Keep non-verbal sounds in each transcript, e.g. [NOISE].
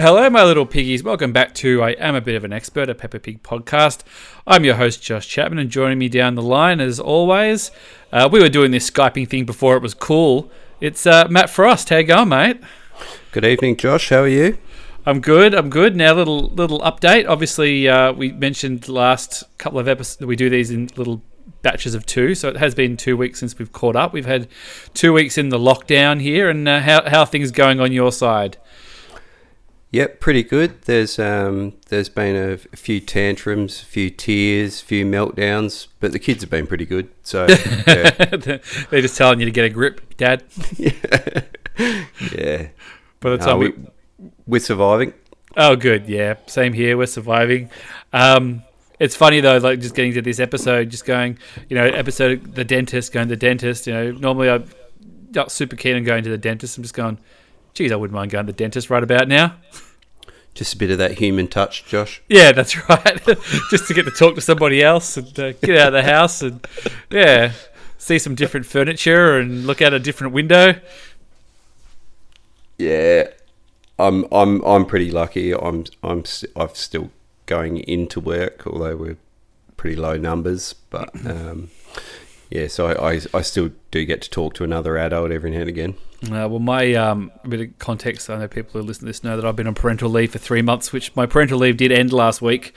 Hello, my little piggies. Welcome back to I Am a Bit of an Expert, a Peppa Pig podcast. I'm your host, Josh Chapman, and joining me down the line, as always, uh, we were doing this Skyping thing before it was cool. It's uh, Matt Frost. How you going, mate? Good evening, Josh. How are you? I'm good. I'm good. Now, little little update. Obviously, uh, we mentioned last couple of episodes we do these in little batches of two, so it has been two weeks since we've caught up. We've had two weeks in the lockdown here, and uh, how how are things going on your side? Yep, pretty good. There's um, there's been a, few tantrums, a few tears, a few meltdowns, but the kids have been pretty good. So [LAUGHS] yeah, They're just telling you to get a grip, Dad. [LAUGHS] yeah. By the time we, we, we're surviving. oh, good, yeah, same here. We're surviving. Um, it's funny though, like just getting to this episode, just going, you know, episode the dentist, going to the dentist. You know, normally I'm not super keen on going to the dentist. I'm just going, geez, I wouldn't mind going to the dentist right about now. Just a bit of that human touch, Josh. Yeah, that's [LAUGHS] right. just to get to talk to somebody else and uh, get out of the house and yeah, see some different furniture and look out a different window. Yeah, I'm I'm I'm pretty lucky. I'm I'm I'm still going into work, although we're pretty low numbers. But um, yeah, so I, I I still do get to talk to another adult every now and again. Uh, well, my um, bit of context. I know people who listen to this know that I've been on parental leave for three months, which my parental leave did end last week,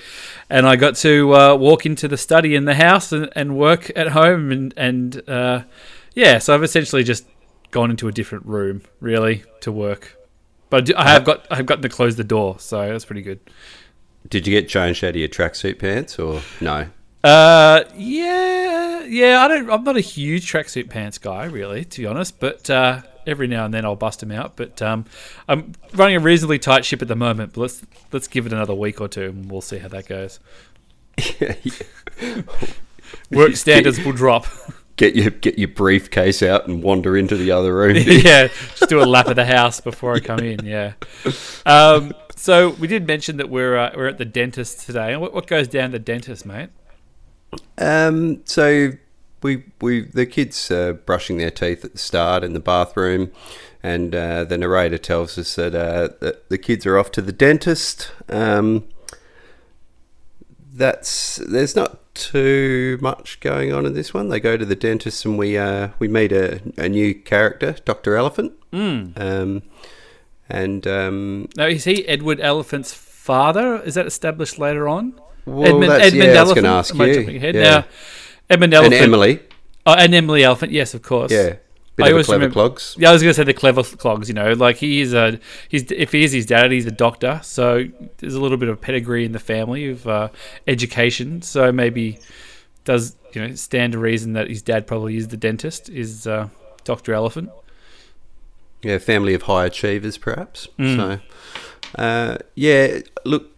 and I got to uh, walk into the study in the house and, and work at home, and and uh, yeah, so I've essentially just gone into a different room really to work, but I, have got I've gotten to close the door, so that's pretty good. Did you get changed out of your tracksuit pants or no? Uh, yeah, yeah. I don't. I'm not a huge tracksuit pants guy, really, to be honest. But uh, every now and then I'll bust them out. But um, I'm running a reasonably tight ship at the moment. But let's let's give it another week or two, and we'll see how that goes. [LAUGHS] Work standards will drop. [LAUGHS] get your get your briefcase out and wander into the other room. [LAUGHS] yeah, just do a lap of the house before I come in. Yeah. Um, so we did mention that we're uh, we're at the dentist today. And what, what goes down the dentist, mate? Um, so we we the kids uh, brushing their teeth at the start in the bathroom, and uh, the narrator tells us that, uh, that the kids are off to the dentist. Um, that's there's not too much going on in this one. They go to the dentist, and we uh, we meet a, a new character, Doctor Elephant. Mm. Um, and um, Now, is he Edward Elephant's father? Is that established later on? Well, that's, yeah, I was going to ask you. ahead? Yeah. Now, Edmond Elephant. and Emily, Oh, and Emily Elephant, yes, of course. yeah, bit I of always clever remember- clogs. Yeah, I was going to say the clever clogs. You know, like he is a he's if he is his dad, he's a doctor. So there's a little bit of pedigree in the family of uh, education. So maybe does you know stand to reason that his dad probably is the dentist, is uh, Doctor Elephant. Yeah, family of high achievers, perhaps. Mm. So, uh, yeah, look,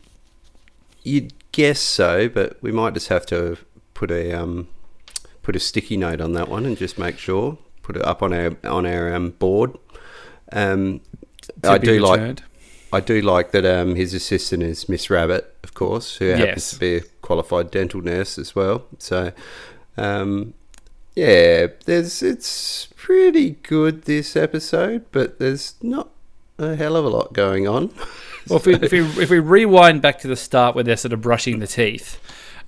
you'd guess so, but we might just have to put a um, put a sticky note on that one and just make sure. Put it up on our on our um, board. Um, I do like. I do like that um, his assistant is Miss Rabbit, of course, who happens Yes. to be a qualified dental nurse as well. So, um, yeah, there's it's pretty good this episode, but there's not a hell of a lot going on. [LAUGHS] Well, if we, if we if we rewind back to the start where they're sort of brushing the teeth,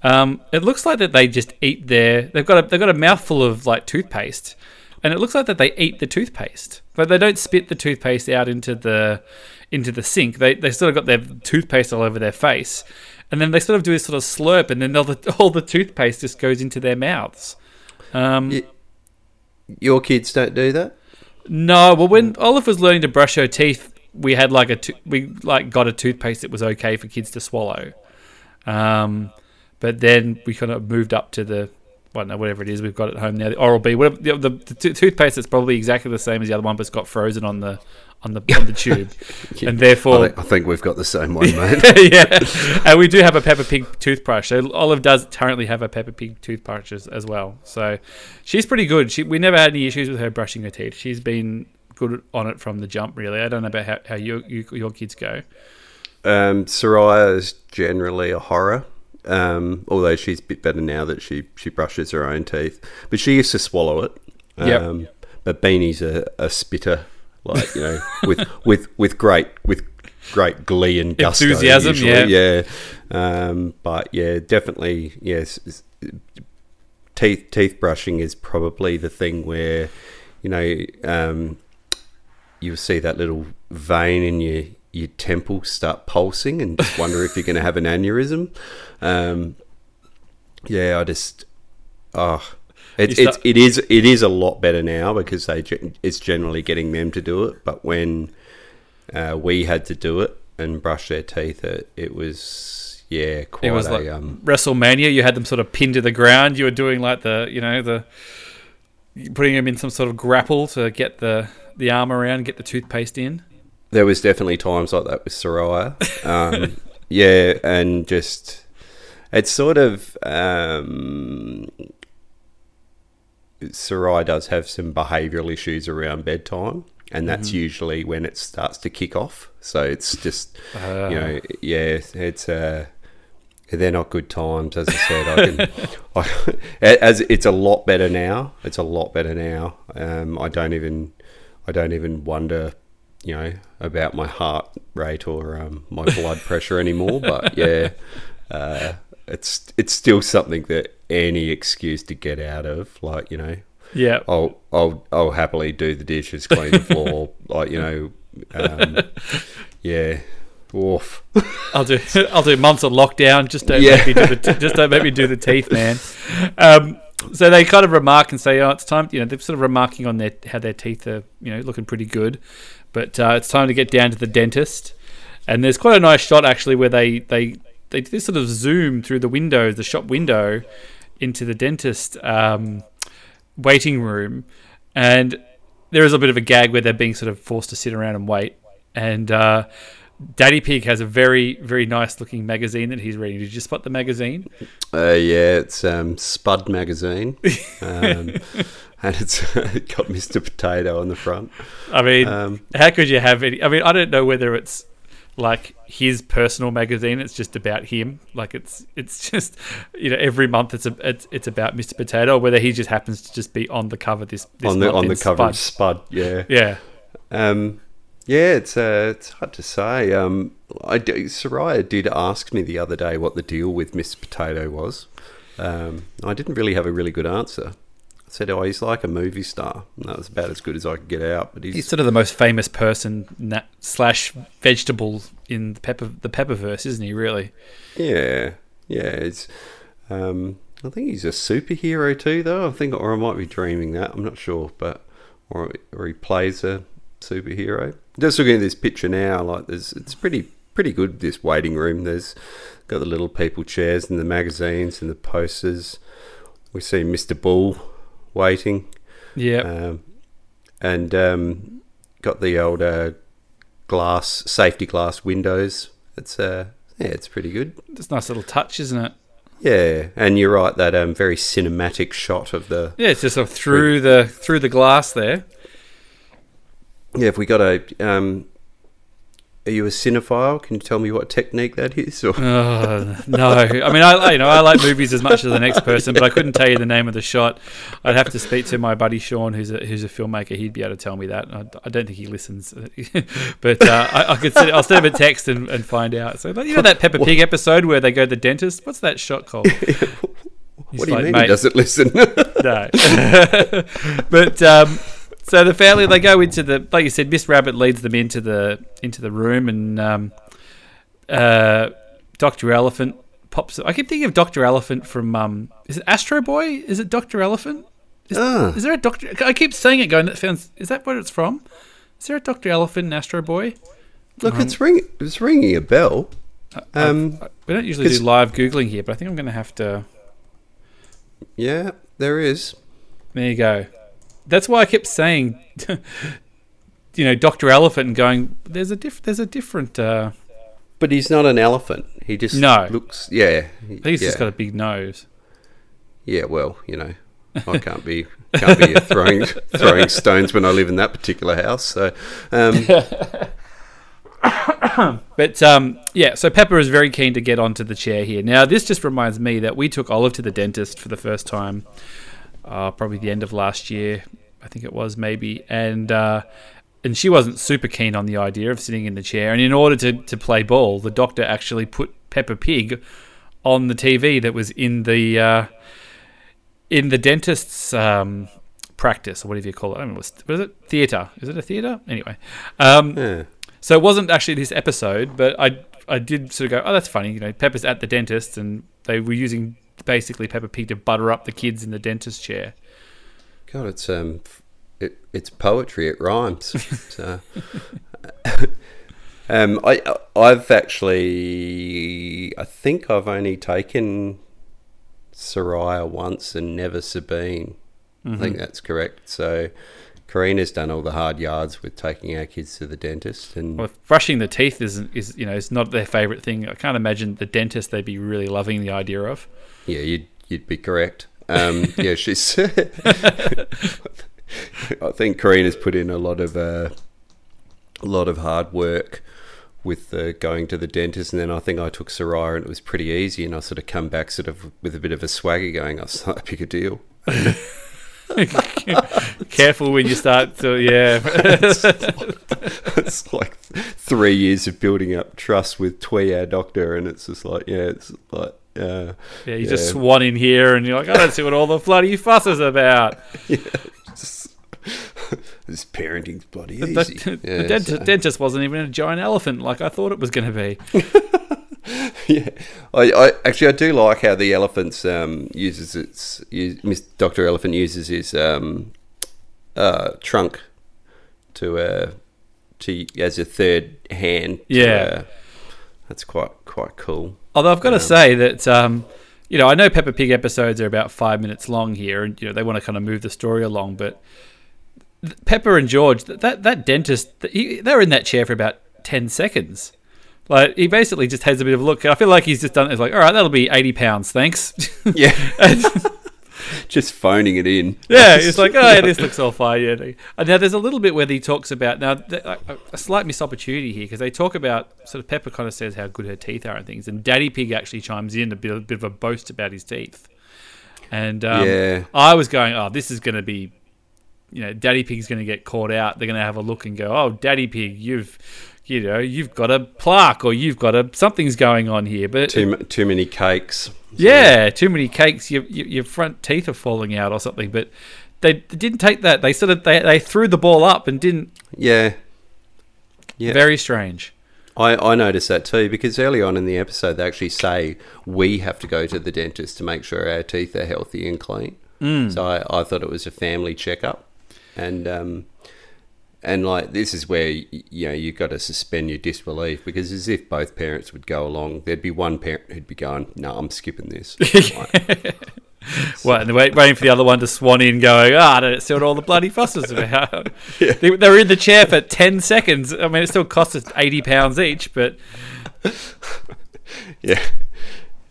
um, it looks like that they just eat their. They've got a they've got a mouthful of like toothpaste, and it looks like that they eat the toothpaste, but they don't spit the toothpaste out into the into the sink. They they sort of got their toothpaste all over their face, and then they sort of do this sort of slurp, and then all the [LAUGHS] all the toothpaste just goes into their mouths. Um, Yeah. Your kids don't do that. no, well, when Olive was learning to brush her teeth, we had like a to- we like got a toothpaste that was okay for kids to swallow. Um, but then we kind of moved up to the I don't know whatever it is we've got at home now, the Oral B, whatever the, the, the to- toothpaste that's probably exactly the same as the other one, but it's got frozen on the on the on the [LAUGHS] tube, and I, therefore think, I think we've got the same one, [LAUGHS] mate. yeah, and we do have a Peppa Pig toothbrush. So Olive does currently have a Peppa Pig toothbrush as, as well. So she's pretty good. She we never had any issues with her brushing her teeth. She's been good on it from the jump. Really, I don't know about how, how your you, your kids go. Um, Soraya is generally a horror. Um, although she's a bit better now that she, she brushes her own teeth, but she used to swallow it. Yep. Um, but Beanie's a, a spitter, like you know, with with with great with great glee and gusto. Enthusiasm, usually, yeah. Um, but yeah, definitely, yes. Teeth teeth brushing is probably the thing where, you know, um, you'll see that little vein in your your temple start pulsing and just wonder if you're going to have an aneurysm. Um, yeah, I just, oh, it, You it's it is it is a lot better now because they it's generally getting them to do it. But when uh, we had to do it and brush their teeth, it, it was yeah quite It was a like um, WrestleMania. You had them sort of pinned to the ground. You were doing like the, you know, the putting them in some sort of grapple to get the the arm around, get the toothpaste in. there was definitely times like that with Soraya. Um, [LAUGHS] yeah, and just it's sort of um, Soraya does have some behavioural issues around bedtime, and that's usually when it starts to kick off. So it's just Uh, you know, yeah, it's uh, they're not good times. As I said, I can, [LAUGHS] I, as it's a lot better now. It's a lot better now. Um, I don't even, I don't even wonder, you know, about my heart rate or um, my blood pressure anymore. But [LAUGHS] yeah, uh, it's it's still something that any excuse to get out of, like you know, yeah. I'll I'll I'll happily do the dishes, clean the floor, [LAUGHS] like you know, um, yeah, oof. I'll do [LAUGHS] I'll do months of lockdown. Just don't Yeah. make me do the just don't make me do the teeth, man. Um, so they kind of remark and say, "Oh, it's time." You know, they're sort of remarking on their how their teeth are, you know, looking pretty good, but uh, it's time to get down to the dentist. And there's quite a nice shot actually where they they they do this sort of zoom through the windows, the shop window, into the dentist um, waiting room, and there is a bit of a gag where they're being sort of forced to sit around and wait. And uh, Daddy Pig has a very, very nice looking magazine that he's reading. Did you spot the magazine? Uh, yeah, it's um, Spud magazine, [LAUGHS] um, and it's [LAUGHS] got Mr. Potato on the front. I mean, Um, how could you have any? I mean, I don't know whether it's like his personal magazine. It's just about him. Like it's it's [LAUGHS] just you know every month it's a, it's it's about Mr. Potato. Whether he just happens to just be on the cover this, this on the month on the cover Spud. of Spud, yeah, Yeah, um, yeah. It's uh, it's hard to say. Um, I do, Soraya did ask me the other day what the deal with Miss Potato was. Um, I didn't really have a really good answer. I said, "Oh, he's like a movie star." And that was about as good as I could get out. But he's, he's sort of the most famous person na- slash vegetable in the peppa the peppaverse, isn't he? Really? Yeah, yeah. It's. Um, I think he's a superhero too, though. I think, or I might be dreaming that. I'm not sure, but or or he plays a superhero. Just looking at this picture now, like there's, it's pretty pretty good. This waiting room. There's got the little people chairs and the magazines and the posters. We see Mr. Bull waiting, Yeah. um, and um, got the old uh, glass safety glass windows. It's uh, yeah, it's pretty good. it's a nice little touch, isn't it? Yeah, and you're right. That um, very cinematic shot of the Yeah, it's just sort of through the through the glass there. Yeah. If we got a um, are you a cinephile? Can you tell me what technique that is? Or Oh, no, I mean, I you know I like movies as much as the next person, but I couldn't tell you the name of the shot. I'd have to speak to my buddy Sean, who's a who's a filmmaker. He'd be able to tell me that. I, I don't think he listens, [LAUGHS] but uh, I, I could send, I'll send him a text and, and find out. So, but you know that Peppa Pig episode where they go to the dentist. What's that shot called? He's [LAUGHS] what do you like, mean "Mate, he doesn't listen? no. [LAUGHS] but um, so the family they go into the like you said, Miss Rabbit leads them into the into the room, and um, uh, Doctor Elephant pops. Up I keep thinking of Doctor Elephant from um, is it Astro Boy? Is it Doctor Elephant? Is, Ah. is there a Doctor? I keep saying it, going. That sounds. Is that where it's from? Is there a Doctor Elephant in Astro Boy? Look, it's ring. It's ringing a bell. Um, We don't usually do live googling here, but I think I'm going to have to. yeah, there is. There you go. That's why I kept saying, [LAUGHS] you know, Doctor Elephant, and going. There's a diff. There's a different. Uh, But he's not an elephant. He just No. looks. Yeah, think he's yeah. just got a big nose. Yeah, well, you know, I can't be can't be throwing [LAUGHS] throwing stones when I live in that particular house. So, um, [COUGHS] But um, yeah, so Peppa is very keen to get onto the chair here. Now, this just reminds me that we took Olive to the dentist for the first time, uh, probably the end of last year, I think it was maybe, and uh, and she wasn't super keen on the idea of sitting in the chair. And in order to, to play ball, the doctor actually put Peppa Pig on the TV that was in the uh, in the dentist's um, practice or whatever you call it. I don't know, was, was it theater? Is it a theater? Anyway, um, Yeah. so it wasn't actually this episode, but I I did sort of go, oh, that's funny. You know, Peppa's at the dentist, and they were using basically Peppa Pig to butter up the kids in the dentist chair. God, it's um, it, it's poetry. It rhymes. [LAUGHS] so, [LAUGHS] um, I I've actually I think I've only taken Soraya once and never Sabine. I Mm-hmm. think that's correct. So. Karina's done all the hard yards with taking our kids to the dentist, and Well, brushing the teeth isn't is you know it's not their favorite thing. I can't imagine the dentist they'd be really loving the idea of. Yeah, you'd you'd be correct. Um, [LAUGHS] yeah, she's. [LAUGHS] I think Karina's put in a lot of uh, a lot of hard work with uh, going to the dentist, and then I think I took Soraya, and it was pretty easy, and I sort of come back sort of with a bit of a swagger, going, "Oh, "It's not a big a deal." [LAUGHS] Careful when you start to yeah. it's like three years of building up trust with Twee, our doctor, and it's just like, yeah, it's like. Uh, Yeah, you just swan in here and you're like, I don't see what all the bloody fuss is about. [LAUGHS] [LAUGHS] this parenting's bloody The, easy. the Yeah, dentist, so- dentist wasn't even a giant elephant like I thought it was going to be. [LAUGHS] yeah, I, I actually I do like how the elephants um, uses its use, Doctor Elephant uses his um, uh, trunk to uh, to as a third hand. to, Yeah. uh, that's quite quite cool. Although I've got to say that, um, you know, I know Peppa Pig episodes are about five minutes long here, and you know they want to kind of move the story along. But Peppa and George, that that, that dentist, he, they were in that chair for about ten seconds. Like he basically just has a bit of a look. I feel like he's just done. It's like, all right, that'll be eighty pounds, thanks. Yeah, [LAUGHS] [LAUGHS] just phoning it in. Yeah, [LAUGHS] it's like, oh, yeah, this looks all fine. Yeah. And now there's a little bit where he talks about now a slight missed opportunity here because they talk about sort of Peppa kind of says how good her teeth are and things, and Daddy Pig actually chimes in a bit, a bit of a boast about his teeth. And um, Yeah. I was going, oh, this is going to be, you know, Daddy Pig's going to get caught out. They're going to have a look and go, oh, Daddy Pig, you've, you know, you've got a plaque or you've got a something's going on here. But Too too many cakes. yeah, too many cakes. Your, your your front teeth are falling out or something. But they, they didn't take that. They sort of they, they threw the ball up and didn't. Yeah. Yeah. Very strange. I, I noticed that too because early on in the episode they actually say we have to go to the dentist to make sure our teeth are healthy and clean. Mm. So I, I thought it was a family checkup, and um, and like this is where you know you've got to suspend your disbelief because as if both parents would go along, there'd be one parent who'd be going, "No, I'm skipping this." [LAUGHS] Like, What? And they're waiting for the other one to swan in, going, ah, I don't see what all the bloody fuss was about. [LAUGHS] they, they were in the chair for ten seconds. I mean, it still cost us eighty pounds each, but [LAUGHS] yeah,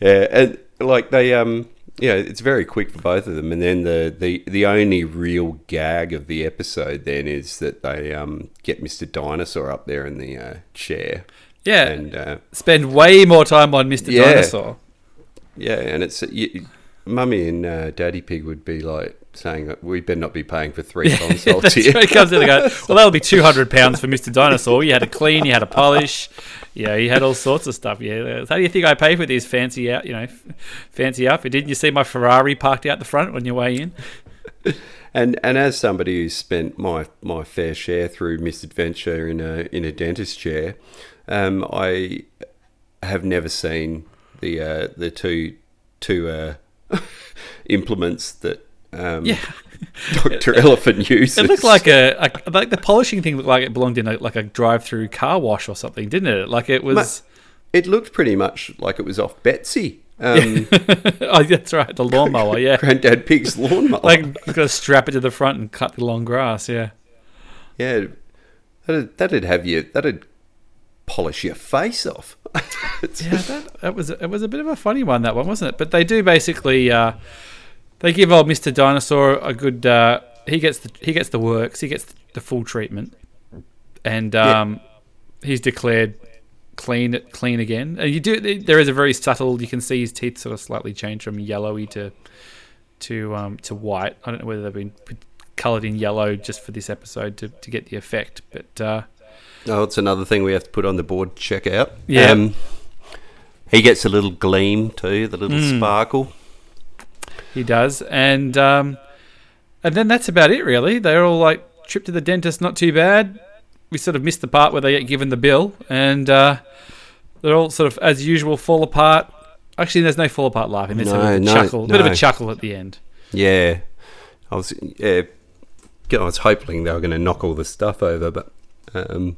yeah, and like they um yeah, it's very quick for both of them. And then the the the only real gag of the episode then is that they um get Mister Dinosaur up there in the uh, chair, yeah, and uh, spend way more time on Mister Yeah. Dinosaur. yeah, and it's you, Mummy and uh, Daddy Pig would be like saying that we better not be paying for three [LAUGHS] consoles here. he comes in and goes, [LAUGHS] well, that'll be two hundred pounds for Mister Dinosaur. You had to clean, you had to polish, yeah, you had all sorts of stuff. Yeah, how do you think I pay for these fancy out, you know, fancy outfit? Didn't you see my Ferrari parked out the front on your way in? [LAUGHS] And and as somebody who's spent my my fair share through misadventure in a in a dentist chair, um, I have never seen the uh, the two two uh, implements that um, Yeah. [LAUGHS] Doctor Elephant uses. It looked like a, a like the polishing thing looked like it belonged in a, like a drive-through car wash or something, didn't it? Like it was. it looked pretty much like it was off Betsy, um, [LAUGHS] oh, that's right, the lawnmower. Yeah, Granddad Pig's lawnmower. like you got to strap it to the front and cut the long grass. Yeah. yeah, that'd, that'd have you. That'd polish your face off. [LAUGHS] Yeah, that, that was it was a bit of a funny one that one wasn't it? But they do basically uh, they give old Mister Dinosaur a good uh, he gets the he gets the works he gets the full treatment and Yeah. um, he's declared clean clean again and you do there is a very subtle you can see his teeth sort of slightly change from yellowy to to um, to white I don't know whether they've been coloured in yellow just for this episode to, to get the effect. But uh, Oh, it's another thing we have to put on the board. to Check out. Yeah. Um, he gets a little gleam too, the little Mm. sparkle. He does, and um, and then that's about it really. They're all like trip to the dentist, not too bad. We sort of missed the part where they get given the bill, and uh, they're all sort of as usual fall apart. Actually, there's no fall apart laughing. There's of a No, no, chuckle, bit of a chuckle at the end. Yeah, I was. Yeah, I was hoping they were going to knock all the stuff over, but um,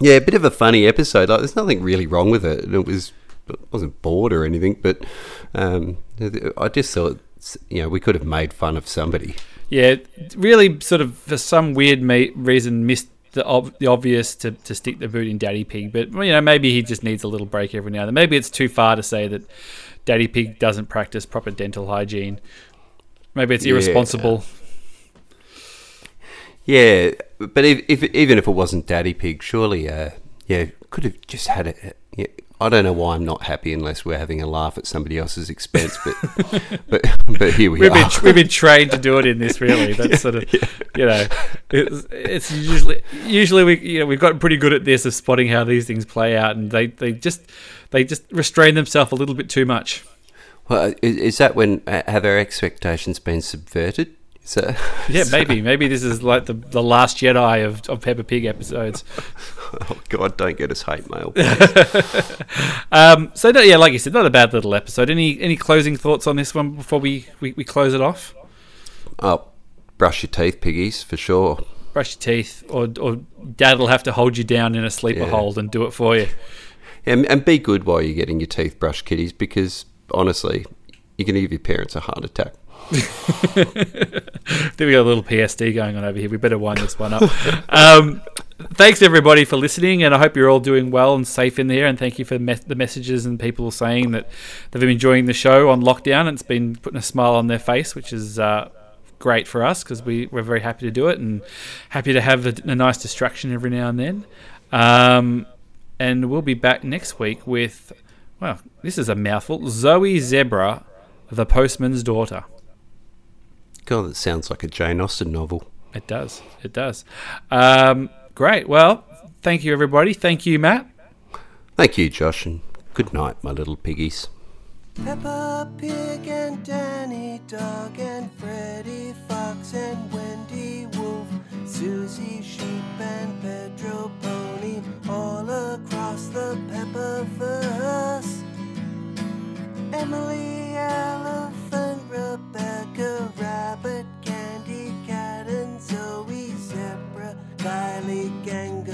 yeah, a bit of a funny episode. Like, there's nothing really wrong with it. And it was wasn't bored or anything, but um, I just thought you know we could have made fun of somebody. Yeah, really, sort of for some weird ma- reason, missed the, ob- the obvious to, to stick the boot in Daddy Pig. But you know, maybe he just needs a little break every now and then. Maybe it's too far to say that Daddy Pig doesn't practice proper dental hygiene. Maybe it's Yeah. irresponsible. Yeah, but if, if even if it wasn't Daddy Pig, surely, uh, yeah, could have just had it. Yeah, I don't know why I'm not happy unless we're having a laugh at somebody else's expense, but [LAUGHS] but but here we We've are. been we've been trained to do it in this. Really, that's [LAUGHS] sort of you know, it's, it's usually usually we you know we've gotten pretty good at this of spotting how these things play out, and they they just they just restrain themselves a little bit too much. Well, is, is that when uh, have our expectations been subverted? That, [LAUGHS] [LAUGHS] Yeah, maybe. Maybe this is like the, the last Jedi of, of Peppa Pig episodes. [LAUGHS] oh God, don't get us hate mail. Um, so, no, yeah, like you said, not a bad little episode. Any any closing thoughts on this one before we, we, we close it off? oh, brush your teeth, piggies, for sure. Brush your teeth, or, or Dad will have to hold you down in a sleeper Yeah. hold and do it for you. And, and be good while you're getting your teeth brushed, kiddies, because honestly, you're going to give your parents a heart attack. [LAUGHS] Then we got a little PSD going on over here. We better wind this one up. um, thanks everybody for listening, and I hope you're all doing well and safe in there. And thank you for me- the messages and people saying that they've been enjoying the show on lockdown. It's been putting a smile on their face, which is uh, great for us because we we're very happy to do it and happy to have a, a nice distraction every now and then. Um, and we'll be back next week with, well, this is a mouthful. Zoe Zebra, the postman's daughter. God, that sounds like a Jane Austen novel. It does. It does. Um, great. Well, thank you, everybody. Thank you, Matt. Thank you, Josh, and good night, my little piggies. Peppa Pig and Danny Dog and Freddy Fox and Wendy Wolf, Susie Sheep and Pedro Pony, all across the Peppaverse. Emily Elephant. Rebecca, Rabbit, Candy Cat, and Zoe, Zebra, Kylie, Gang.